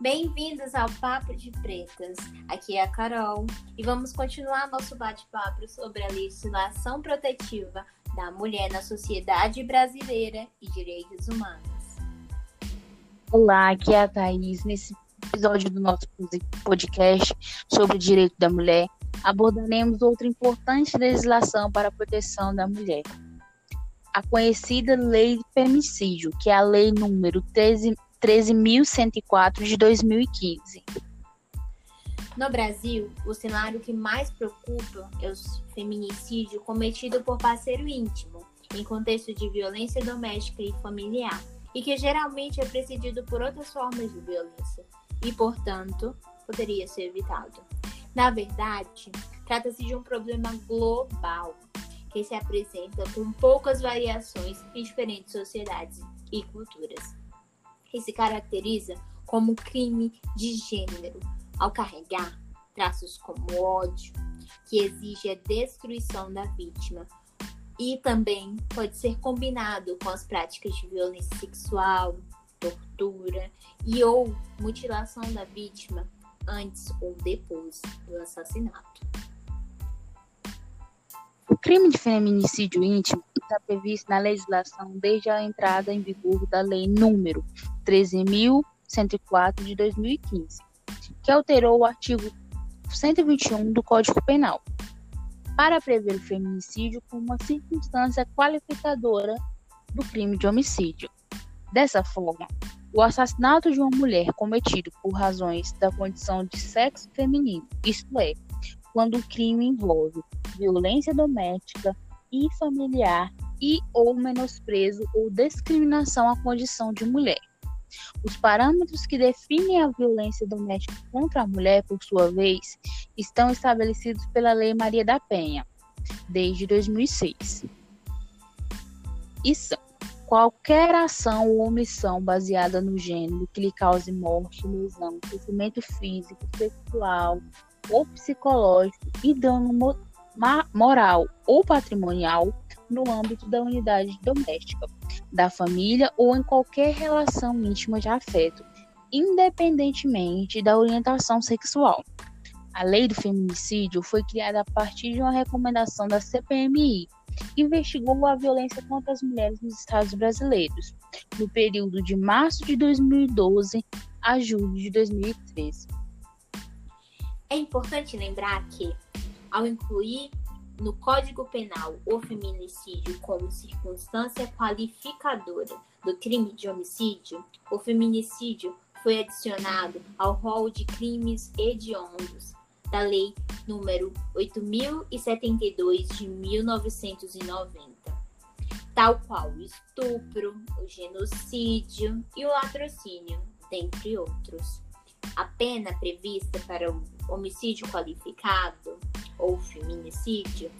Bem-vindos ao Papo de Pretas. Aqui é a Carol e vamos continuar nosso bate-papo sobre a legislação protetiva da mulher na sociedade brasileira e direitos humanos. Olá, aqui é a Thaís. Nesse episódio do nosso podcast sobre o direito da mulher, abordaremos outra importante legislação para a proteção da mulher. A conhecida Lei de Femicídio, que é a Lei número 13 13.104 de 2015. No Brasil, o cenário que mais preocupa é o feminicídio cometido por parceiro íntimo, em contexto de violência doméstica e familiar, e que geralmente é precedido por outras formas de violência, e, portanto, poderia ser evitado. Na verdade, trata-se de um problema global que se apresenta com poucas variações em diferentes sociedades e culturas que se caracteriza como crime de gênero, ao carregar traços como ódio, que exige a destruição da vítima, e também pode ser combinado com as práticas de violência sexual, tortura e ou mutilação da vítima antes ou depois do assassinato. O crime de feminicídio íntimo está previsto na legislação desde a entrada em vigor da Lei número 13.104 de 2015, que alterou o artigo 121 do Código Penal, para prever o feminicídio como uma circunstância qualificadora do crime de homicídio. Dessa forma, o assassinato de uma mulher cometido por razões da condição de sexo feminino, isto é, quando o crime envolve violência doméstica e familiar e ou menosprezo ou discriminação à condição de mulher. Os parâmetros que definem a violência doméstica contra a mulher, por sua vez, estão estabelecidos pela Lei Maria da Penha, desde 2006. E são qualquer ação ou omissão baseada no gênero que lhe cause morte, lesão, sofrimento físico, sexual ou psicológico e dano moral ou patrimonial no âmbito da unidade doméstica, da família ou em qualquer relação íntima de afeto, independentemente da orientação sexual. A lei do feminicídio foi criada a partir de uma recomendação da CPMI, que investigou a violência contra as mulheres nos estados brasileiros, no período de março de 2012 a julho de 2013. É importante lembrar que, ao incluir no Código Penal o feminicídio como circunstância qualificadora do crime de homicídio, o feminicídio foi adicionado ao rol de crimes hediondos da Lei número 8072 de 1990, tal qual o estupro, o genocídio e o latrocínio, dentre outros. A pena prevista para o homicídio qualificado ou feminicídio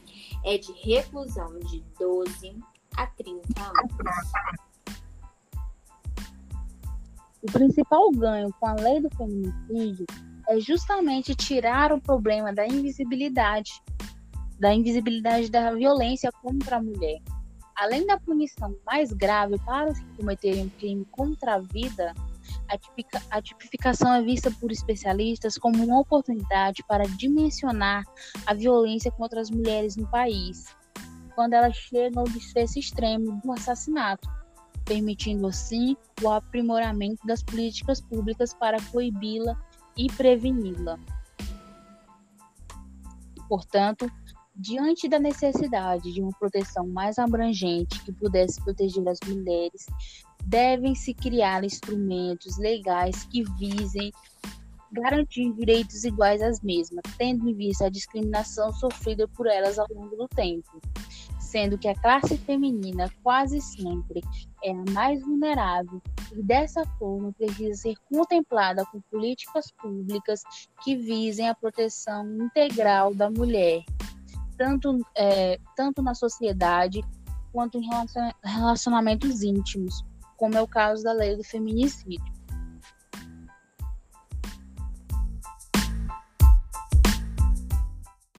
é de reclusão de 12 a 30 anos. O principal ganho com a lei do feminicídio é justamente tirar o problema da invisibilidade, da invisibilidade da violência contra a mulher. Além da punição mais grave para os que cometerem um crime contra a vida, a tipificação é vista por especialistas como uma oportunidade para dimensionar a violência contra as mulheres no país, quando elas chegam ao desfecho extremo do assassinato, permitindo assim o aprimoramento das políticas públicas para coibi-la e preveni-la. Portanto, diante da necessidade de uma proteção mais abrangente que pudesse proteger as mulheres, devem se criar instrumentos legais que visem garantir direitos iguais às mesmas, tendo em vista a discriminação sofrida por elas ao longo do tempo, sendo que a classe feminina quase sempre é a mais vulnerável e dessa forma precisa ser contemplada com políticas públicas que visem a proteção integral da mulher, tanto, é, tanto na sociedade quanto em relacionamentos íntimos como é o caso da lei do feminicídio.